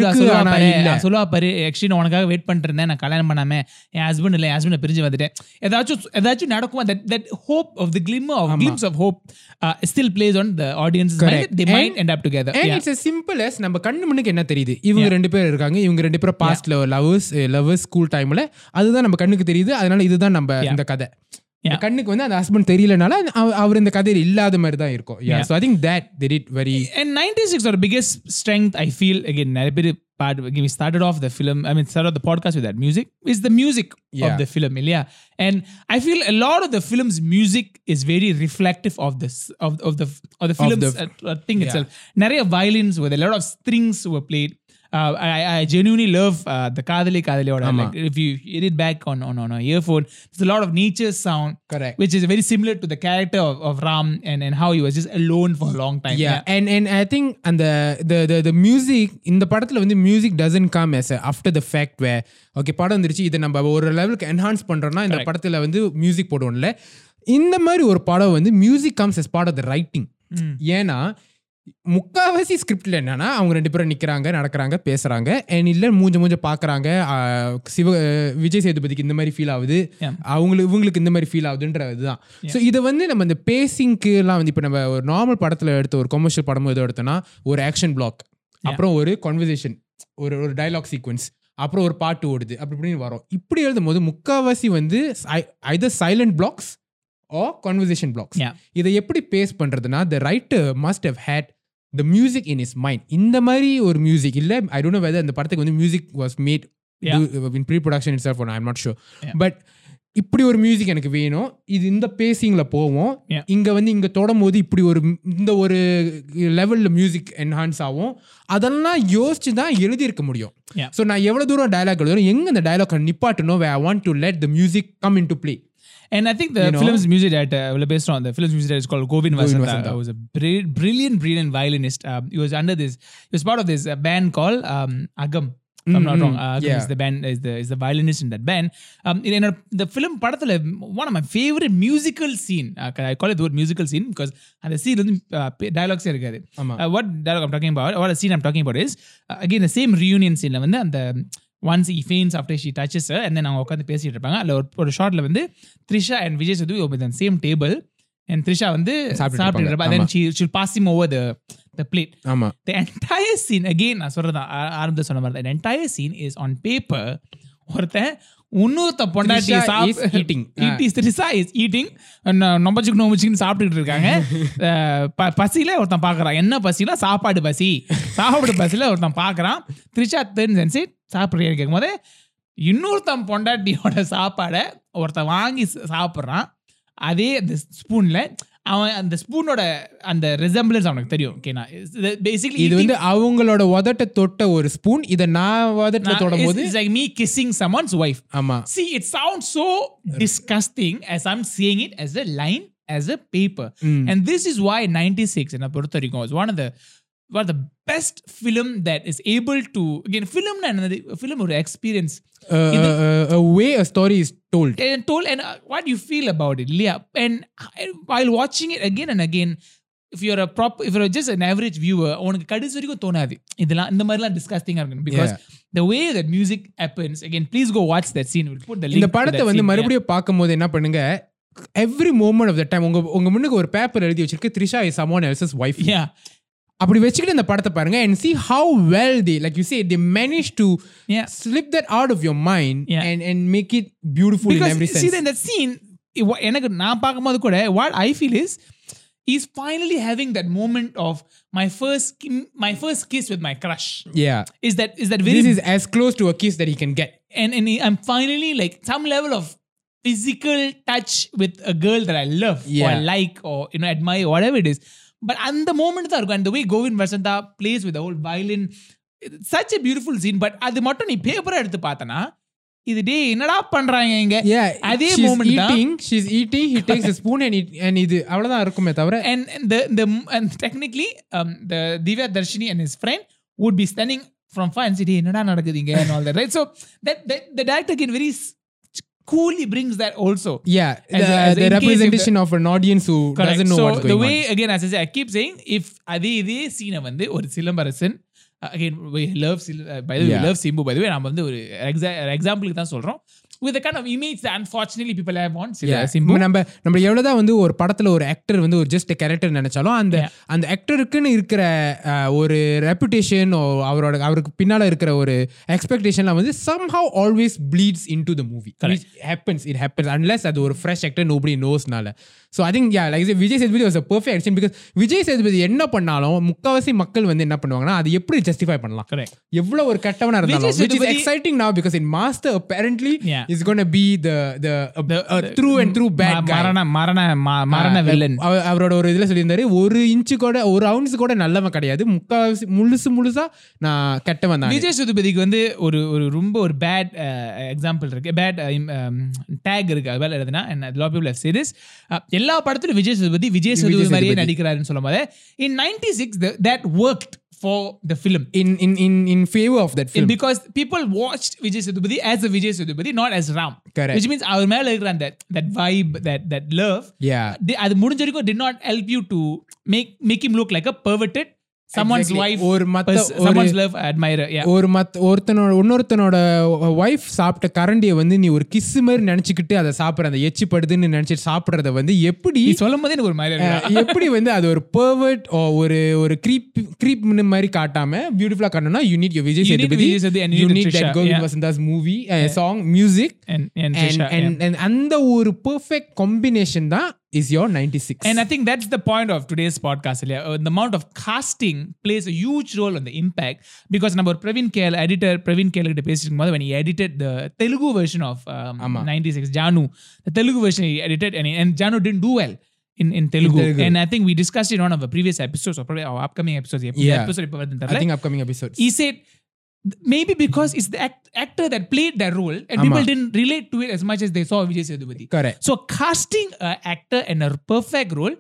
Speaker 1: சொல்லுவா பாரு. ஆக்சுவலி நான் உனக்காக வெயிட் பண்ணிட்டு இருந்தேன் நான் கல்யாணம் பண்ணாம என் ஹஸ்பண்ட் இல்லை என் ஹஸ்பண்ட் பிரிஞ்சு வந்துட்டேன். ஏதாச்சும் ஏதாச்சும் நடக்கும்? That that hope of the glim of glimpse of hope still plays on
Speaker 2: the
Speaker 1: audience. The
Speaker 2: mind
Speaker 1: end up together
Speaker 2: and it's as simple as நம்ம கண்ணு முன்னுக்கு என்ன தெரியுது? இவங்க ரெண்டு பேர் இருக்காங்க. இவங்க ரெண்டு பேரும் பாஸ்ட்ல லவர்ஸ் லவர்ஸ் ஸ்கூல் டைம்ல அதுதான் நம்ம கண்ணுக்கு தெரியுது. அதனால இதுதான் நம்ம இந்த கதை. கண்ணுக்கு வந்து அந்த ஹஸ்பண்ட் தெரியலனால அவ- அவர் இந்த கதையில் இல்லாத மாதிரி தான் இருக்கும்
Speaker 1: Yeah.
Speaker 2: So I think that did it very
Speaker 1: And 96 are the biggest strength I feel again நிறைய பேர் part again, we started off the film I mean started off the podcast with that music is the music
Speaker 2: Yeah.
Speaker 1: of the film yeah and I feel a lot of the film's music is very reflective of this of, of the of the film's
Speaker 2: the-
Speaker 1: uh, uh, thing
Speaker 2: Yeah.
Speaker 1: itself நிறைய violins with a lot of strings were uh, uh. Like, if you hear it back on, on, on a earphone, there's a lot of nature sound,
Speaker 2: correct
Speaker 1: which is very similar to the character of, of Ram and, and how he was just alone for a long time.
Speaker 2: yeah and and i think அந்த the the the music இந்த படத்துல வந்து music doesn't come as a after the fact where okay படம் வந்துருச்சு இதை நம்ம ஒரு லெவலுக்கு என்ஹான்ஸ் பண்றோம்னா இந்த படத்துல வந்து மியூசிக் போடுவோம்ல இந்த மாதிரி ஒரு படம் வந்து music comes as part of the writing
Speaker 1: Mm.
Speaker 2: ஏன்னா முக்காவாசி ஸ்கிரிப்ட்ல என்னன்னா அவங்க ரெண்டு பேரும் நிக்கிறாங்க நடக்கிறாங்க பேசுறாங்க. அண்ட் இல்ல மூஞ்ச மூஞ்ச பாக்குறாங்க. ஆஹ் சிவ விஜய் சேதுபதிக்கு இந்த மாதிரி ஃபீல் ஆகுது. அவங்களுக்கு இவங்களுக்கு இந்த மாதிரி ஃபீல் ஆகுதுன்ற இதுதான். ஸோ இதை வந்து நம்ம இந்த பேசிங்க்கு எல்லாம் வந்து இப்போ நம்ம ஒரு நார்மல் படத்துல எடுத்த ஒரு கமர்ஷியல் படமும் ஏதோ எடுத்தோம்னா ஒரு ஆக்ஷன் பிளாக் அப்புறம் ஒரு கான்வர்சேஷன் ஒரு ஒரு டயலாக் சீக்வன்ஸ் அப்புறம் ஒரு பாட்டு ஓடுது. அப்படி இப்படின்னு வரும். இப்படி எழுதும் போது முக்காவாசி வந்து either silent blocks or conversation
Speaker 1: blocks.
Speaker 2: இதை எப்படி பேஸ் பண்றதுன்னா the writer must have had the music in his mind இந்த மாதிரி ஒரு மியூசிக் இல்ல ஐ டோன்ட் நோ வெதர் அந்த படத்துக்கு வந்து
Speaker 1: music
Speaker 2: was made. In pre production itself I am not
Speaker 1: sure.
Speaker 2: But இப்படி ஒரு மியூசிக் எனக்கு வேணும் இது இந்த பேசிங்ல போவோம். இங்க வந்து இங்க தொடும் போது இப்படி ஒரு இந்த ஒரு லெவல்ல மியூசிக் என்ஹான்ஸ் ஆகும் அதெல்லாம் யோசிச்சு தான் எழுதியிருக்க முடியும். ஸோ நான் எவ்வளவு தூரம் டயலாக் எழுதுறோம் எங்க இந்த dialogue நிப்பாட்டணும் I want to let the music come in to play
Speaker 1: And I think the
Speaker 2: You know?
Speaker 1: film's music director, well, based on the film's music director, is called Govind
Speaker 2: Govind
Speaker 1: Vasantha.
Speaker 2: Vasantha.
Speaker 1: He was a bri- brilliant, brilliant violinist. Um, he was under this. He was part of this uh, band called um, Agam. If I'm not
Speaker 2: Mm,
Speaker 1: wrong.
Speaker 2: mm,
Speaker 1: Uh, Agam
Speaker 2: yeah.
Speaker 1: is the band is the is the violinist in that band. Um, in, in the film படத்துல one of my favorite musical scene. Uh, I call it the word musical scene because அந்த scene வந்து uh, dialogues இருக்காது.
Speaker 2: ஆமா
Speaker 1: Uh, what dialogue I'm talking about, what a scene I'm talking about is, uh, again, the same reunion scene வந்து அந்த Once he faints after she touches her, and then அவங்க உட்காந்து பேசிட்டு இருப்பாங்க. அதில் ஒரு ஒரு ஷார்ட்ல வந்து Trisha and Vijay Sethu the same table and Trisha வந்து சாப்பிட்டு இருப்பா.
Speaker 2: இருப்பாங்க.
Speaker 1: then she she'll pass him over the the plate.
Speaker 2: ஆமா.
Speaker 1: The entire scene again நான் சொல்றதான் ஆ- ஆரம்பத்துல சொன்ன மாதிரி the entire scene is on paper. ஒருத்தன் இன்னொருத்த பொண்டாட்டி
Speaker 2: is eating.
Speaker 1: Trisha is eating நொம்பச்சுக்கு நொம்பச்சுக்குன்னு சாப்பிட்டுட்டு இருக்காங்க. <laughs> பசியில ஒருத்தன் பார்க்கறான் என்ன பசினா சாப்பாடு பசி. சாப்பாடு பசியில ஒருத்தன் பார்க்கறான் த்ரிஷா தேர்ன் சென்சி சாப்பிட்றேன்னு கேட்கும்போது இன்னொருத்தன் பொண்டாட்டியோட சாப்பாடை ஒருத்தன் வாங்கி ச- சாப்பிட்றான். அதே அந்த ஸ்பூன்ல அவன் அந்த ஸ்பூனோட அந்த ரிசம்பிளன்ஸ் அவனுக்கு தெரியும். ஓகேனா பேசிக்கலி
Speaker 2: இது வந்து அவங்களோட உதட்ட தொட்ட ஒரு ஸ்பூன். இத நான் உதட்ட தொடும் போது
Speaker 1: like me kissing someone's wife.
Speaker 2: ஆமா.
Speaker 1: See, it sounds so disgusting as I'm saying it as a line, as a paper.
Speaker 2: Mm.
Speaker 1: And this is why 96 in Puerto Rico was one of the one of the best film that is able to again film and film or experience
Speaker 2: Uh, uh, uh, a way a story is told
Speaker 1: and told and uh, what you feel about it Leah and uh, while watching it again and again if you're a prop if you're just an average viewer உனக்கு கடைசி வரைக்கும் தோணாது இதெல்லாம் இந்த மாதிரிலாம் டிஸ்கஸ்டிங்கா இருக்கும் because the way that music happens again please go watch that scene we'll put the link
Speaker 2: இந்த
Speaker 1: to
Speaker 2: படத்தை
Speaker 1: that
Speaker 2: வந்து
Speaker 1: scene, yeah.
Speaker 2: மறுபடியும் பார்க்கும்போது என்ன பண்ணுங்க every moment of the time உங்க உங்க முன்னுக்கு ஒரு பேப்பர் எழுதி வச்சிருக்கு Trisha is someone else's wife
Speaker 1: yeah
Speaker 2: அப்படி வச்சுக்கிட்டு இந்த படத்தை பாருங்க and see how well they like you say they managed to
Speaker 1: Yeah.
Speaker 2: slip that out of your mind
Speaker 1: Yeah.
Speaker 2: and and make it beautiful in
Speaker 1: because
Speaker 2: every
Speaker 1: see
Speaker 2: sense
Speaker 1: in that scene it wa- எனக்கு நான் பார்க்கும்போது கூட what I feel is he's finally having that moment of my first ki- my first kiss with my crush
Speaker 2: yeah
Speaker 1: is that is that very
Speaker 2: this is as close to a kiss that he can get
Speaker 1: and and I'm finally like some level of physical touch with a girl that I love or
Speaker 2: Yeah.
Speaker 1: like or you know admire whatever it is. But and the moment தான் இருக்கும் way Govind Vasantha plays with the whole violin, it's such a beautiful scene. But அது மட்டும் நீ பேப்பரை எடுத்து பார்த்தனா இது டே என்னடா பண்றாங்க இங்க அதே moment தான்
Speaker 2: eating she's eating he takes a spoon and it, and இது அவ்வளவுதான் இருக்குமே தவிர
Speaker 1: and, and the the and technically um the Divya Darshini and his friend would be standing from far and say "Hey, என்னடா and all that right so that, that the director can very s- coolly brings that also
Speaker 2: yeah
Speaker 1: As
Speaker 2: the,
Speaker 1: a- as
Speaker 2: the representation of an audience who
Speaker 1: Correct.
Speaker 2: doesn't know
Speaker 1: so
Speaker 2: what's
Speaker 1: the
Speaker 2: going
Speaker 1: way
Speaker 2: on
Speaker 1: again as I say I keep saying if அதே இதே சீனை வந்து ஒரு Silambarasan uh, again we love Sil- uh, by the way we
Speaker 2: Yeah.
Speaker 1: love Simbu by the way நாம வந்து ஒரு எக்ஸாம்பிளுக்கு தான் சொல்றோம் with the kind of image that unfortunately people have on Sil-
Speaker 2: Yeah.
Speaker 1: Simbu
Speaker 2: நம்ம நம்ம எவ்வளவுதான் வந்து ஒரு படத்துல ஒரு ஆக்டர் வந்து ஒரு ஜஸ்ட் கேரக்டர் நினைச்சாலும் அந்த. அந்த ஆக்டருக்குன்னு இருக்கிற ஒரு ரெப்புடேஷன் அவரோட அவருக்கு பின்னால இருக்கிற ஒரு எக்ஸ்பெக்டேஷன்லாம் வந்து somehow always bleeds into the movie
Speaker 1: Correct.
Speaker 2: which happens it happens unless அது ஒரு ஃப்ரெஷ் ஆக்டர் nobody knows-னால so i think yeah like I said, Vijay Sethupathi was a perfect action because Vijay Sethupathi என்ன பண்ணாலும் முக்காவாசி மக்கள் வந்து என்ன பண்ணுவாங்கன்னா அது எப்படி ஜஸ்டிஃபை பண்ணலாம்? எவ்வளவு ஒரு கட்டவனா இருந்தாலும்
Speaker 1: Vijay
Speaker 2: which is
Speaker 1: Sethupathi-
Speaker 2: exciting now because in master apparently
Speaker 1: Yeah.
Speaker 2: is going to be the the, a,
Speaker 1: The-
Speaker 2: a
Speaker 1: the-
Speaker 2: true and true bad
Speaker 1: ம-
Speaker 2: guy.
Speaker 1: மரண மரண ம- மரண வில்லன்
Speaker 2: அவ- அவரோட ஒரு இதுல சொல்லியிருந்தாரு ஒரு இன்ச்சு கூட ஒரு அவுன்ஸ் கூட நல்லவன் கிடையாது. முக்காவாசி முழுசு முழுசா நான் கெட்டவன் தான்.
Speaker 1: விஜய் சேதுபதிக்கு வந்து ஒரு ஒரு ரொம்ப ஒரு பேட் எக்ஸாம்பிள் இருக்கு. பேட் டேக் இருக்கு. அது வேலை எழுதுனா லாட் பீப்புள் ஹவ் சீரிஸ் எல்லா படத்திலும் விஜய் சேதுபதி விஜய் சேதுபதி
Speaker 2: விஜய்
Speaker 1: மாதிரியே
Speaker 2: சேதுபதி.
Speaker 1: நடிக்கிறாருன்னு சொல்லும் போது in ninety six that worked for the film
Speaker 2: in in in in favor of that film
Speaker 1: because people watched Vijay Sethupathi as a Vijay Sethupathi, not as Ram.
Speaker 2: Correct.
Speaker 1: Which means our மேல இருக்கிற அந்த that vibe, that that love,
Speaker 2: yeah
Speaker 1: they- அது முடிஞ்ச வரைக்கும் did not help you to make make him look like a perverted someone's
Speaker 2: Exactly.
Speaker 1: wife
Speaker 2: ஒரு மத்த
Speaker 1: love admirer yeah
Speaker 2: ஒரு மத் ஒருத்தனோட இன்னொருத்தனோட ஒய்ஃப் சாப்பிட்ட கரண்டியை வந்து நீ ஒரு கிஸ் மாதிரி நினைச்சுக்கிட்டு அதை சாப்பிடுற அந்த எச்சிப்படுதுன்னு நினைச்சிட்டு சாப்பிடுறத வந்து எப்படி
Speaker 1: சொல்லும் போதே எனக்கு ஒரு மாதிரி
Speaker 2: எப்படி வந்து அது ஒரு பெர்வர்ட் ஒரு ஒரு creep creep மாதிரி காட்டாம பியூட்டிஃபுல்லா காட்டணும்னா
Speaker 1: you need Vijay You need
Speaker 2: Sethupathi you need
Speaker 1: that Govind. Vasantha's movie
Speaker 2: song music அந்த ஒரு பெர்ஃபெக்ட் காம்பினேஷன் தான் Is your ninety six
Speaker 1: And I think that's the point of today's podcast. Ilya. Uh, the amount of casting plays a huge role on the impact because number Praveen Kale, editor Praveen Kale கிட்ட பேசிட்டு இருக்கும்போது when he edited the Telugu version of um,
Speaker 2: ஆமா.
Speaker 1: 96 Janu, the Telugu version he edited and, and Janu didn't do well. In, in Telugu.
Speaker 2: Telugu.
Speaker 1: and I think we discussed it in one of the previous episodes or probably our upcoming episodes. Yeah.
Speaker 2: Yeah.
Speaker 1: episode இப்ப வருதுன்னு
Speaker 2: ஐ
Speaker 1: தெரியல.
Speaker 2: Think upcoming episode
Speaker 1: he said maybe because it's the act- actor that played that role and
Speaker 2: ஆமா.
Speaker 1: people didn't relate to it as much as they saw Vijay Sethupathi.
Speaker 2: Correct
Speaker 1: So casting an actor in a perfect role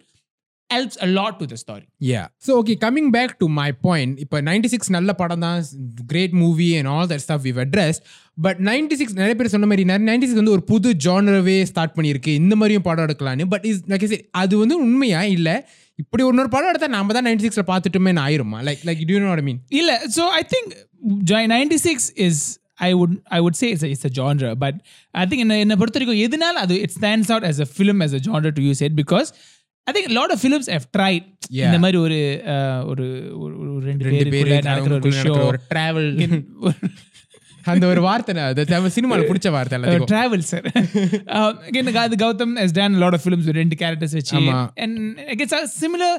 Speaker 1: helps a lot to the story.
Speaker 2: Yeah so okay coming back to my point இப்போ நைன்டி சிக்ஸ் நல்ல படம் தான் great movie and all that stuff we've address but ninety six நிறைய பேர் சொன்ன மாதிரி நைன்டி சிக்ஸ் வந்து ஒரு புது ஜானரவே ஸ்டார்ட் பண்ணியிருக்கு இந்த மாதிரியும் படம் எடுக்கலான்னு பட் இஸ் லைக் அது வந்து உண்மையா இல்லை இப்படி இன்னொரு படம் எடுத்தா நாம தான் நைன்டி சிக்ஸில் பார்த்துட்டுமே ஆயிருமா like like do you know
Speaker 1: mean so I think Joy 96 is I would I would say it's a, it's a genre, but I think in in பொறுத்த வரைக்கும் எதனால அது it stands out as a film as a genre to use it because I think a lot of films have tried
Speaker 2: Yeah.
Speaker 1: இந்த மாதிரி ஒரு uh, ஒரு ஒரு ஒரு ரெண்டு
Speaker 2: ரெண்டு பேர்
Speaker 1: பேருக்குள்ள நடக்கிற ஒரு விஷயம்
Speaker 2: ஒரு டிராவல் அந்த ஒரு வார்த்தை சினிமாவில் பிடிச்ச வார்த்தை எல்லாத்துக்கும்
Speaker 1: travel sir uh, again the guy the Gautam has done a lot of films with ரெண்டு characters வச்சு
Speaker 2: ஆமா.
Speaker 1: and I guess a similar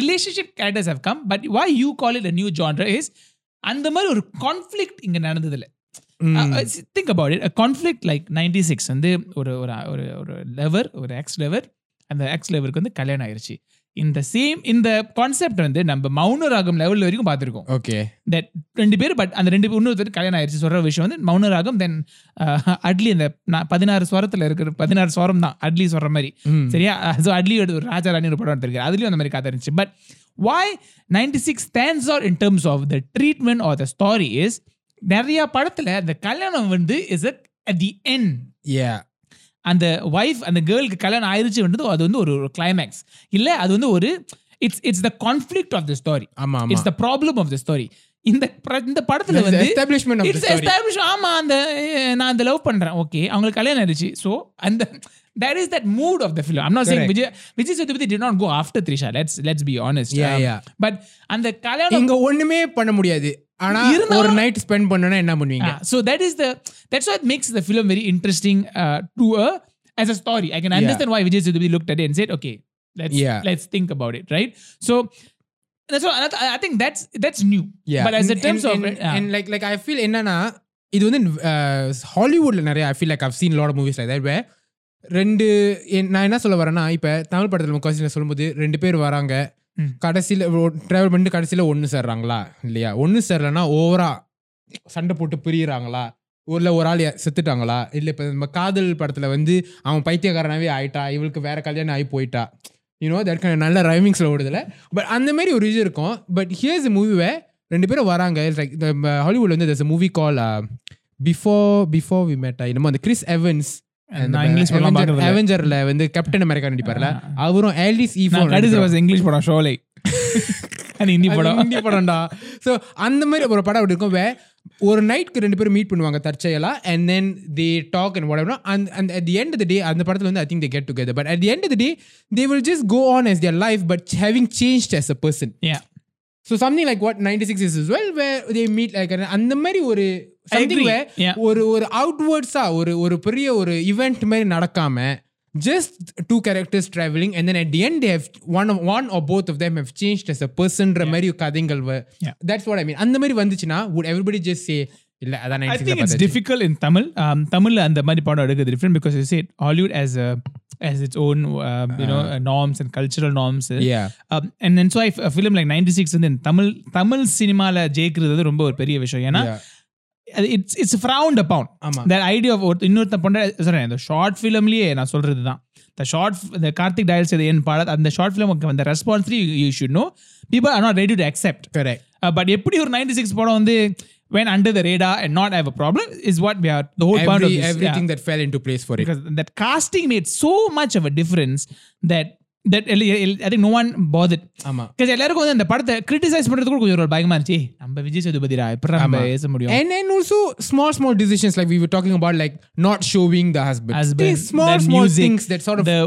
Speaker 1: relationship characters have come but why you call it a new genre is அந்த மாதிரி ஒரு கான்ஃப்ளிக்ட் இங்க நடந்தது இல்ல think about it conflict like ninety six வந்து ஒரு ஒரு ஒரு ஒரு லெவர் ஒரு எக்ஸ் லெவர் அந்த எக்ஸ் லெவருக்கு வந்து கல்யாணம் ஆயிருச்சு. இந்த சேம் இந்த கான்செப்ட் வந்து நம்ம மௌன ராகம் லெவல் வரைக்கும் பார்த்துருக்கோம்.
Speaker 2: ஓகே
Speaker 1: தட் ரெண்டு பேர் பட் அந்த ரெண்டு இன்னொருத்தர் கல்யாணம் ஆயிடுச்சு சொல்ற விஷயம் வந்து மௌன ராகம் தென் அட்லி அந்த பதினாறு ஸ்வரத்துல இருக்கிற பதினாறு ஸ்வரம் தான் அட்லி சொல்ற மாதிரி. சரியா? ஸோ அட்லி ஒரு ராஜா ராணி ஒரு படம் எடுத்திருக்கு அதுலயும் அந்த மாதிரி கதை இருந்துச்சு but why ninety six stands or in terms of the treatment or the story is நிறைய படத்துல அந்த கல்யாணம் வந்து இஸ் அட் தி என்
Speaker 2: யா
Speaker 1: அந்த ஒய்ஃப் அந்த கேர்ளுக்கு கல்யாணம் ஆயிருச்சுன்றது அது வந்து ஒரு கிளைமேக்ஸ் இல்ல அது வந்து ஒரு it's it's the conflict of the story
Speaker 2: ஆமா
Speaker 1: it's the problem of the story இந்த இந்த படத்துல வந்து
Speaker 2: எஸ்டாப்ளிஷ்மெண்ட்
Speaker 1: இட்ஸ் எஸ்டாப்ளிஷ் ஆமா அந்த நான் அந்த லவ் பண்றேன். ஓகே அவங்களுக்கு கல்யாணம் ஆயிடுச்சு சோ அந்த that is that mood of the film i'm not saying
Speaker 2: Correct.
Speaker 1: vijay vijay sethupathi did not go after trisha let's let's be honest
Speaker 2: Yeah,
Speaker 1: Um,
Speaker 2: yeah.
Speaker 1: but அந்த கல்யாணம்
Speaker 2: இங்க ஒண்ணுமே பண்ண முடியாது ஆனா
Speaker 1: இருந்தாலும்-
Speaker 2: ஒரு நைட் ஸ்பெண்ட் பண்ணனும்னா என்ன பண்ணுவீங்க
Speaker 1: Ah, so that is the that's what makes the film very interesting uh, to a as a story. I can understand why Vijay Sethupathi looked at it and said, "Okay, let's
Speaker 2: Yeah.
Speaker 1: let's think about it." Right. So that's what I- I think that's that's new.
Speaker 2: Yeah.
Speaker 1: But as a
Speaker 2: And-
Speaker 1: terms
Speaker 2: and-
Speaker 1: of
Speaker 2: and-
Speaker 1: it, ah,
Speaker 2: and like like I feel என்னன்னா இது வந்து ஹாலிவுட்ல நிறைய I feel like I've seen lot of movies like that where ரெண்டு நான் என்ன சொல்ல வரேன்னா இப்ப தமிழ் படத்துல முக்காசியில் சொல்லும்போது ரெண்டு பேர் வராங்க. கடைசியில் டிராவல் பண்ணிட்டு கடைசியில் ஒன்று சேர்றாங்களா? இல்லையா? ஒன்று சேரலன்னா ஓவரா சண்டை போட்டு பிரியறாங்களா? ஊர்ல ஒரு ஆள் செத்துட்டாங்களா? இல்லை இப்போ நம்ம காதல் படத்துல வந்து அவன் பைத்தியக்காரனாவே ஆயிட்டா? இவளுக்கு வேற கல்யாணம் ஆகி போயிட்டா? யூனோ தட் நல்ல ரைமிங்ஸில் ஓடுதுல. பட் அந்த மாதிரி ஒரு இது இருக்கும். பட் ஹியர்ஸ் மூவிவை ரெண்டு பேரும் வராங்க. லைக் ஹாலிவுட் வந்து there's a movie call before before we met என்னமோ அந்த கிறிஸ் எவன்ஸ்
Speaker 1: நான் இங்கிலீஷ் படம் பார்க்கறது.
Speaker 2: அவெஞ்சர்ல வந்து கேப்டன் அமெரிக்கா நடிப்பார்ல. அவரும் ஆலிஸ் ஈஃபோ
Speaker 1: கடைசி was இங்கிலீஷ் படம் ஷோலை அது ஹிந்தி படம்.
Speaker 2: ஹிந்தி படம்டா. ஸோ அந்த மாதிரி ஒரு படம் அப்படி இருக்கும். வே ஒரு நைட்க்கு ரெண்டு பேரும் மீட் பண்ணுவாங்க தற்செயலா. And then they talk and whatever. And and at the end of day அந்த படத்துல வந்து I think they get together but at the end of day they will just go on as their life but having change as a person.
Speaker 1: Yeah.
Speaker 2: So something like what ninety six is well way they meet like அந்த மாதிரி ஒரு சம்திங்
Speaker 1: agree.
Speaker 2: வே
Speaker 1: Yeah.
Speaker 2: ஒரு ஒரு அவுட்வர்ட்ஸா ஒரு ஒரு பெரிய ஒரு இவெண்ட் மாதிரி நடக்காம just two characters travelling and then at the end have one one or both of them have change as a பர்சன்ற மாதிரி கதைகள்
Speaker 1: Yeah.
Speaker 2: That's what I mean அந்த மாதிரி வந்துச்சுன்னா வுட் எவ்ரிபடி ஜஸ்ட் சே இல்ல அதான்
Speaker 1: I
Speaker 2: 96
Speaker 1: think it's
Speaker 2: பார்த்தாச்சு.
Speaker 1: difficult in Tamil. Um, Tamil அந்த மாதிரி படம் எடுக்கிறது different because you see it, Hollywood as a as its own uh, you know norms and cultural norms.
Speaker 2: Yeah.
Speaker 1: Um, and then so I, a film like 96 வந்து தமிழ் தமிழ் சினிமால ஜெயிக்கிறது ரொம்ப ஒரு பெரிய விஷயம் ஏன்னா. இட்ஸ் இட்ஸ் ஃப்ரவுண்ட் அப்பான்
Speaker 2: ஆமா.
Speaker 1: தட் ஐடியா ஆஃப் ஒரு இன்னொருத்த பொண்ண சொல்றேன் இந்த ஷார்ட் ஃபிலிம்லயே நான் சொல்றது தான் இந்த ஷார்ட் இந்த கார்த்திக் டயல் செய்த என் பாட அந்த ஷார்ட் ஃபிலிம் அந்த response you should know people are not ready to accept
Speaker 2: Correct.
Speaker 1: But எப்படி ஒரு 96 சிக்ஸ் படம் வந்து when under the radar and not have a problem is what we are the whole point of
Speaker 2: Every,
Speaker 1: this
Speaker 2: everything
Speaker 1: yeah.
Speaker 2: that fell into place for it.
Speaker 1: because that casting made so much of a difference that that I think no one bothered
Speaker 2: ஆமா
Speaker 1: பிகாஸ் எல்லாருக்கும் வந்து அந்த படத்தை கிரிட்டிசைஸ் பண்றதுக்கு கூட கொஞ்சம் ஒரு பயமா இருந்துச்சு "ஏய், நம்ம விஜய் சேதுபதிரா எப்படி நம்ம பேச முடியும்
Speaker 2: And then also small small decisions like we were talking about like not showing the husband.
Speaker 1: Husband,
Speaker 2: These small
Speaker 1: that
Speaker 2: small
Speaker 1: music,
Speaker 2: things that sort of
Speaker 1: the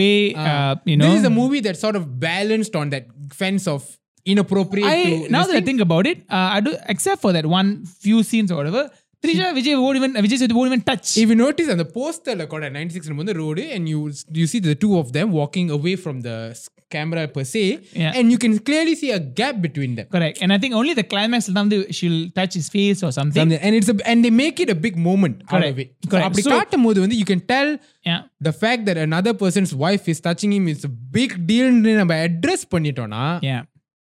Speaker 1: way uh, you know
Speaker 2: this is a movie that sort of balanced on that fence of inappropriate
Speaker 1: I
Speaker 2: to
Speaker 1: now
Speaker 2: this
Speaker 1: that I
Speaker 2: thing.
Speaker 1: think about it, uh, I do except for that one few scenes or whatever. Trisha Vijay won't even Vijay Sethu won't even touch.
Speaker 2: If you notice on the poster like on 96 on the road and you you see the two of them walking away from the s- camera per se
Speaker 1: Yeah.
Speaker 2: and you can clearly see a gap between them.
Speaker 1: Correct. And I think only the climax தான் வந்து she'll touch his face or something.
Speaker 2: Something- And it's a, and they make it a big moment out
Speaker 1: Correct.
Speaker 2: of it. So
Speaker 1: Correct.
Speaker 2: அப்படி
Speaker 1: So-
Speaker 2: காட்டும் போது வந்து you can tell
Speaker 1: Yeah.
Speaker 2: the fact that another person's wife is touching him is a big deal நம்ம அட்ரஸ் பண்ணிட்டோம்னா
Speaker 1: Yeah.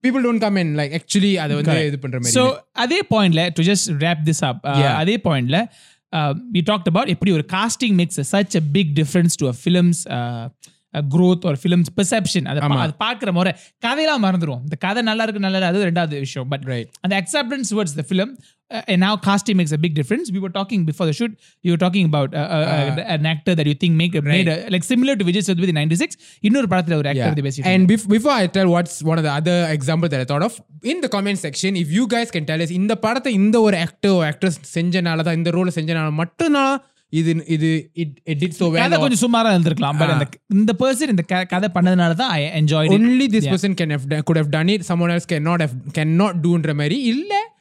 Speaker 2: people don't come and like actually அதை வந்து. இது பண்ற மாதிரி
Speaker 1: So அதே பாயிண்ட்ல to just wrap this up uh,
Speaker 2: Yeah.
Speaker 1: அதே பாயிண்ட்ல uh, we talked about எப்படி ஒரு casting makes a, such a big difference to a uh, growth or film's perception அதை அது பார்க்குற முறை கதையெல்லாம் மறந்துடும் இந்த கதை நல்லா இருக்கு நல்லா அது ரெண்டாவது விஷயம் பட். அந்த acceptance towards the film uh, and now casting makes a big difference we were talking before the shoot you were talking about uh, uh, uh, an actor that you think make a, made a, like similar to Vijay Sethupathi 96 இன்னொரு படத்துல ஒரு actor
Speaker 2: And bef- before I tell what's one of the other examples that I thought of, in the comment section, if you guys can tell us இந்த படத்தை இந்த ஒரு actor or actress செஞ்சனால தான் இந்த ரோல செஞ்சனால மட்டும்தான் இது இது did so well
Speaker 1: கதை
Speaker 2: or
Speaker 1: கொஞ்சம் சுமாரா இருந்திருக்கலாம். பட் அந்த இந்த பர்சன் இந்த கதை பண்ணதுனால தான் I enjoy
Speaker 2: only this person can have done- could have done it. Someone else cannot have cannot doன்ற மாதிரி. இல்ல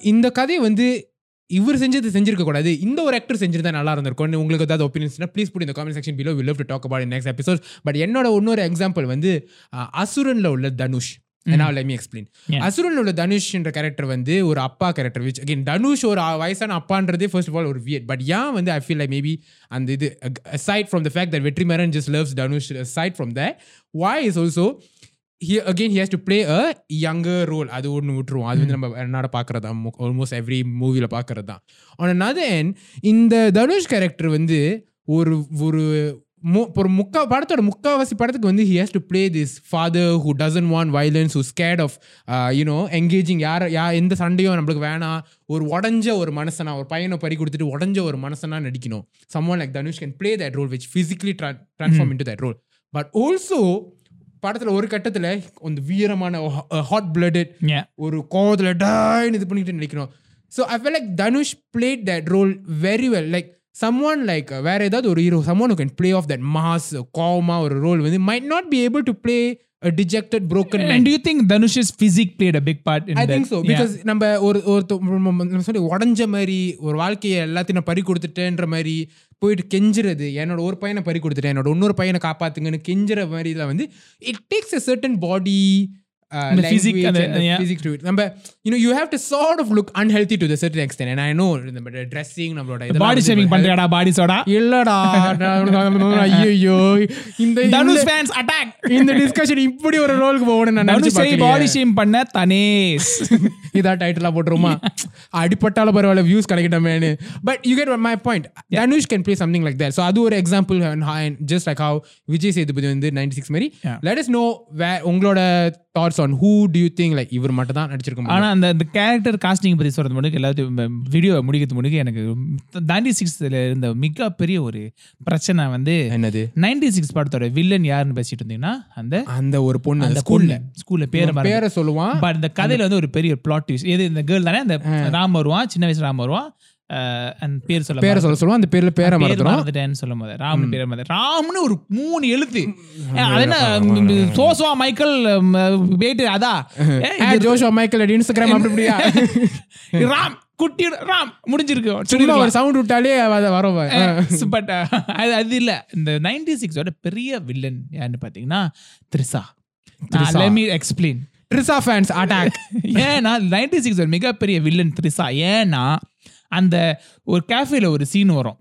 Speaker 2: இந்த கதையை வந்து இவர் செஞ்சது செஞ்சிருக்க கூடாது. இந்த ஒரு ஆக்டர் செஞ்சிருந்தா நல்லா இருந்திருக்கும். உங்களுக்கு ஏதாவது ஒப்பீனியன்ஸ்னா ப்ளீஸ் புட் இந்த comment section below will love to talk about next episode but என்னோட இன்னொரு எக்ஸாம்பிள் வந்து அசுரன்ல உள்ள தனுஷ். ஏன்னா லெட் மீ எக்ஸ்பிளைன் உள்ள தனுஷ்ன்ற கேரக்டர் வந்து ஒரு அப்பா கேரக்டர் விச் அகைன் தனுஷ் ஒரு வயசான அப்பான்றதே ஃபர்ஸ்ட் ஆஃப் ஆல் ஒரு வியட் பட் ஏன் வந்து ஐ ஃபீல் லைக் மேபி அந்த இது aside from the fact that Vetrimaaran just loves Dhanush aside from that why is also he again he has to play a younger role. அது ஒன்று விட்டுருவோம். அது வந்து நம்ம என்னோட பார்க்கறது தான் ஆல்மோஸ்ட் எவ்ரி மூவியில் பார்க்கறது தான் on another end இந்த தனுஷ் கேரக்டர் வந்து ஒரு ஒரு ஒரு முக்கா படத்தோட முக்காவாசி படத்துக்கு வந்து he has to play this father who doesn't want violence who's scared of uh, you know engaging யார யா எந்த சண்டையும் நம்மளுக்கு வேணாம். ஒரு உடஞ்ச ஒரு மனசனா ஒரு பையனை பறி கொடுத்துட்டு உடஞ்ச ஒரு மனசனா நடிக்கணும். Someone like Dhanush can play that role which physically tra- transform into that role. But also படத்துல ஒரு கட்டத்துல அந்த வீரமான ஹாட் blooded ஒரு கோவத்துல டாய்னு இது பண்ணிட்டு நினைக்கணும் so I feel like Dhanush played that role very well like some one like வேற ஏதாவது ஒரு hero someone can play off that mass கோவமா ஒரு ரோல் வந்து might not be able to play a dejected broken man
Speaker 1: And do you think Dhanush's physique played a big part in
Speaker 2: I
Speaker 1: that?
Speaker 2: Think so
Speaker 1: Yeah.
Speaker 2: Because நம்ம ஒரு ஒருத்த நம்ம சொல்லி உடஞ்ச மாதிரி ஒரு வாழ்க்கையை எல்லாத்தையும் நான் பறி கொடுத்துட்டேன்ற மாதிரி போயிட்டு கெஞ்சுறது என்னோட ஒரு பையனை பறி கொடுத்துட்டேன் என்னோட இன்னொரு பையனை காப்பாத்துங்கன்னு கெஞ்சுற மாதிரி இதில் வந்து it takes a certain body
Speaker 1: The and the- yeah.
Speaker 2: physics to it நம்ம you know you have to sort of look unhealthy to the certain extent and I know நம்ம dressing நம்மளோட இதெல்லாம்
Speaker 1: பாடி பண்றியாடா சோடா
Speaker 2: இல்லடா ஐயோ இந்த
Speaker 1: தனுஷ் ஃபேன்ஸ் அட்டாக்
Speaker 2: இந்த டிஸ்கஷன் இப்படி ஒரு ரோலுக்கு போகணும் நான் நினைச்சு
Speaker 1: தனுஷை பாடி
Speaker 2: பார்க்கலையே.
Speaker 1: ஷேம் பண்ண தனேஷ். <laughs>
Speaker 2: இதா டைட்டிலா போட்டுருமா அடிப்பட்டால பரவாயில்ல views கிடைக்கட்டமேனு but you get my point Dhanush can play something like that so அது ஒரு example just like how Vijay Sethupathi வந்து நைன்டி சிக்ஸ் மாதிரி
Speaker 1: Yeah.
Speaker 2: Let is know way உங்களோட thoughts on who do you think like இவர் மட்டும் தான் நடிச்சிருக்க முடியும்?
Speaker 1: ஆனா அந்த இந்த கேரக்டர் காஸ்டிங் பத்தி சொல்றது முன்னாடி எல்லாத்தையும் வீடியோ முடிக்கிறது முன்னாடி எனக்கு தாண்டி சிக்ஸ்ல இருந்த மிகப்பெரிய ஒரு பிரச்சனை வந்து
Speaker 2: என்னது?
Speaker 1: நைன்டி சிக்ஸ் படத்தோட வில்லன் யாருன்னு பேசிட்டு இருந்தீங்கன்னா அந்த
Speaker 2: அந்த ஒரு பொண்ணு
Speaker 1: அந்த
Speaker 2: அந்த ஸ்கூல்ல
Speaker 1: ஸ்கூல்ல பேரை
Speaker 2: பேரை சொல்லுவான்.
Speaker 1: பட் இந்த கதையில வந்து ஒரு பெரிய பிளாட் ட்விஸ்ட் எது இந்த கேர்ள் தானே? அந்த ராம் வருவான் சின்ன வயசு ராம் வருவான். அந்த பேர் சொல்ல
Speaker 2: பேரை சொல்ல சொல்லுவான் அந்த பேர்ல பேரை மறந்துடும்
Speaker 1: மறந்துட்டேன்னு சொல்லும் போது ராம்னு பேர் மறந்து ராம்னு ஒரு மூணு எழுத்து. அது மைக்கேல் அதா? <laughs>
Speaker 2: ஜோஷோ மைக்கேல் இன்ஸ்டாகிராம் அப்படி இப்படியா <laughs>
Speaker 1: ராம் குட்டி ராம் முடிஞ்சிருக்கு.
Speaker 2: சும்மா ஒரு சவுண்ட் விட்டாலே அதை வரும்.
Speaker 1: பட் அது அது இல்ல. இந்த நைன்டி சிக்ஸோட பெரிய வில்லன் யாருன்னு பாத்தீங்கன்னா Trisha
Speaker 2: Trissa.
Speaker 1: Let me explain
Speaker 2: Trisha fans attack
Speaker 1: ஏன்னா நைன்டி சிக்ஸ் மிகப்பெரிய வில்லன் த்ரிசா ஏன்னா அந்த ஒரு கேஃபேல ஒரு சீன் வரும்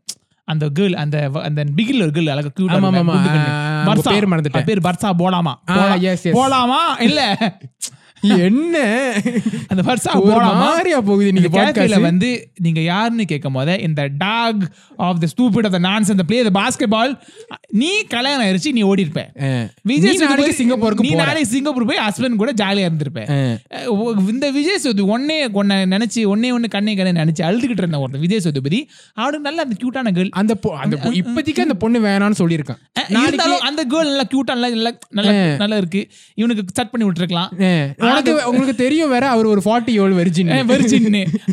Speaker 1: அந்த கேர்ள் அந்த அந்த பிகில் ஒரு கேர்ள் அழகா ஆ
Speaker 2: ஆமா. ஆமா. பேர் மறந்துட்டேன்.
Speaker 1: பேர் பர்சா போலாமா
Speaker 2: yes.
Speaker 1: போலாமா இல்ல
Speaker 2: என்ன
Speaker 1: அந்த போலாமா
Speaker 2: மாதிரியா போகுது நீங்க podcast.
Speaker 1: வந்து நீங்க யாருன்னு கேட்கும் போது இந்த talk of the stupid of the நான்ஸ் அந்த பிளே த பாஸ்கெட் பால் நீ கல்யாணம் ஆயிருச்சு நீ ஓடி இருப்ப
Speaker 2: அஹ்.
Speaker 1: விஜய்
Speaker 2: நாளைக்கு சிங்கப்பூருக்கு
Speaker 1: நீ. நாளைக்கு சிங்கப்பூர் போய் ஹஸ்பண்ட் கூட ஜாலியா இருந்திருப்ப
Speaker 2: அஹ்.
Speaker 1: அஹ் ஒ- இந்த விஜய் சேதுபதி ஒன்னே ஒன்ன நினைச்சு ஒன்னே ஒண்ணு கண்ணே கண்ணே நினைச்சு அழுதுகிட்டு இருந்த ஒருத்தன் விஜய் சேதுபதி அவனுக்கு நல்ல அந்த கியூட்டான கேர்ள்
Speaker 2: அந்த அந்த இப்போதைக்கு அந்த பொண்ணு வேணாம்னு சொல்லியிருக்கான்
Speaker 1: இருந்தாலும் அந்த கேர்ள் நல்லா கியூட்டா நல்லா நல்லா நல்லா இருக்கு இவனுக்கு சட் பண்ணி விட்டுருக்கலாம்.
Speaker 2: உனக்கு உங்களுக்கு தெரியும் வேற அவர் ஒரு ஃபார்ட்டி ஏழு வெர்ஜின்
Speaker 1: வெர்ஜின்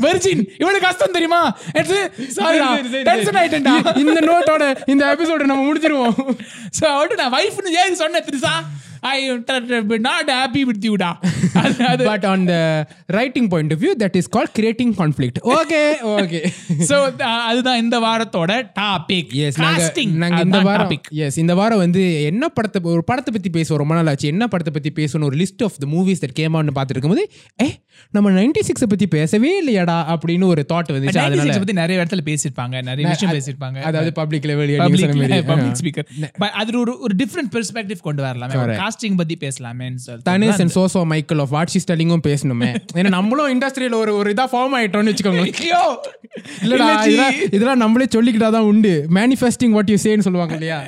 Speaker 1: வெர்ஜின் இவனுக்கு கஷ்டம் தெரியுமா? டென்ஷன் ஆயிட்டேன்டா.
Speaker 2: இந்த நோட்டோட இந்த எபிசோட நம்ம முடிச்சிருவோம்.
Speaker 1: சோ அவட்டு நான் வைஃப்னு ஏன் சொன்னேன் Trisha I not happy with யூடா அது
Speaker 2: but on the writing point of view that is call creating conflict okay
Speaker 1: okay அதுதான் இந்த வாரத்தோட டாபிக்
Speaker 2: எஸ் நாங்க நாங்க இந்த வாரம் எஸ் இந்த வாரம் வந்து என்ன படத்தை ஒரு படத்தை பத்தி பேசுவோம் ரொம்ப நாள் ஆச்சு. என்ன படத்தை பத்தி பேசணும் ஒரு list of the movies that came on பார்த்துட்டு இருக்கும்போது ஏ நம்ம நைன்டி சிக்ஸை பத்தி பேசவே இல்லையாடா அப்படின்னு ஒரு தாட் வந்துச்சு. அதனால
Speaker 1: பத்தி நிறைய இடத்துல பேசிருப்பாங்க நிறைய விஷயம் பேசிருப்பாங்க
Speaker 2: அதாவது பப்ளிக் லெவல்
Speaker 1: பப்ளிக் ஸ்பீக்கர் அதுல ஒரு ஒரு டிஃப்ரெண்ட் பெர்ஸ்பெக்டிவ் கொண்டு வரலாமே. காஸ்டிங் பத்தி சொல்லிட்டு.
Speaker 2: தனேஷ் அண்ட் சோசோ மைக்கேல் ஆஃப் வாட்சி ஸ்டெல்லிங்கும் பேசணுமே. ஏன்னா நம்மளும் இண்டஸ்ட்ரியில ஒரு ஒரு இதா ஃபார்ம் ஆயிட்டோம்னு வச்சுக்கோங்க இல்லடா இதெல்லாம் நம்மளே சொல்லிக்கிட்டா தான் உண்டு மேனிஃபெஸ்டிங் வாட் யூ சேன்னு சொல்லுவாங்க இல்லையா?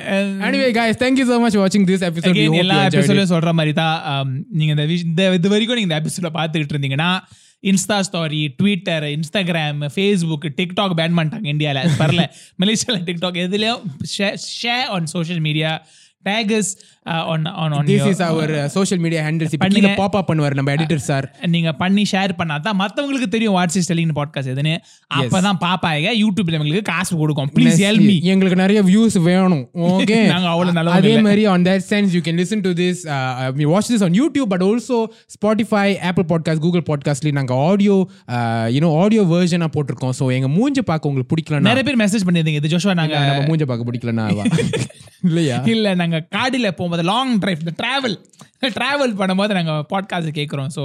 Speaker 2: Anyway guys thank you so much watching this episode.
Speaker 1: எல்லா. எபிசோடும் சொல்ற மாதிரி தான் um, நீங்க இந்த இது வரைக்கும் நீங்க இந்த எபிசோட பார்த்துக்கிட்டு இருந்தீங்கன்னா insta story Twitter Instagram Facebook TikTok ban பண்ணிட்டாங்க இந்தியால அது பரல. <laughs> மலேசியால டிக்டாக் எதுலயும் share on social media tags on on on
Speaker 2: this is our uh, social media handles இப்போ. கீழே பாப் அப் பண்ணுவார் நம்ம எடிட்டர் சார்.
Speaker 1: நீங்க பண்ணி ஷேர் பண்ணாதான் மத்தவங்களுக்கு தெரியும் வாட்ஸ் இஸ் டெலிங் பாட்காஸ்ட் எதுன்னு. அப்பதான் பாப்பாங்க யூடியூப்ல எங்களுக்கு காசு கொடுக்கும். ப்ளீஸ் ஹெல்ப் மீ
Speaker 2: எங்களுக்கு நிறைய வியூஸ் வேணும். ஓகே <laughs>
Speaker 1: நாங்க அவ்வளவு நல்லவங்க
Speaker 2: அதே. மாதிரி on that sense you can listen to this watch this on YouTube but also Spotify Apple podcast Google பாட்காஸ்ட்லேயும் நாங்கள் ஆடியோ யூனோ ஆடியோ வேர்ஷனாக போட்டிருக்கோம். ஸோ எங்க மூஞ்ச பார்க்க உங்களுக்கு பிடிக்கலன்னா
Speaker 1: நிறைய பேர் மெசேஜ் பண்ணிருந்தீங்க. இது ஜோஷுவா நாங்க
Speaker 2: நம்ம மூஞ்ச பார்க்க பிடிக்கலன்னா வா. <laughs> இல்லையா?
Speaker 1: இல்ல நாங்க காடில போகும்போது லாங் டிரைவ் இந்த டிராவல் டிராவல் பண்ணும்போது நாங்க பாட்காஸ்ட் கேக்குறோம். So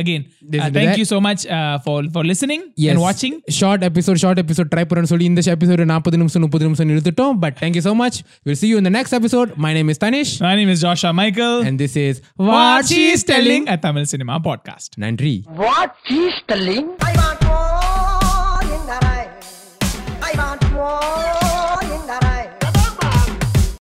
Speaker 1: again
Speaker 2: Listen to
Speaker 1: thank you so much for for listening and வாட்சிங்
Speaker 2: short episode short episode try பண்ணுறேன்னு சொல்லி இந்த எபிசோட் நாற்பது நிமிஷம் முப்பது நிமிஷம் இழுத்துட்டோம் but thank you so much will see you in the next episode. My name is Tanish
Speaker 1: My name is Joshua Michael.
Speaker 2: and this is
Speaker 1: What she's telling a Tamil cinema podcast.
Speaker 2: நன்றி
Speaker 3: What he's telling? I want more in the rain. I want more.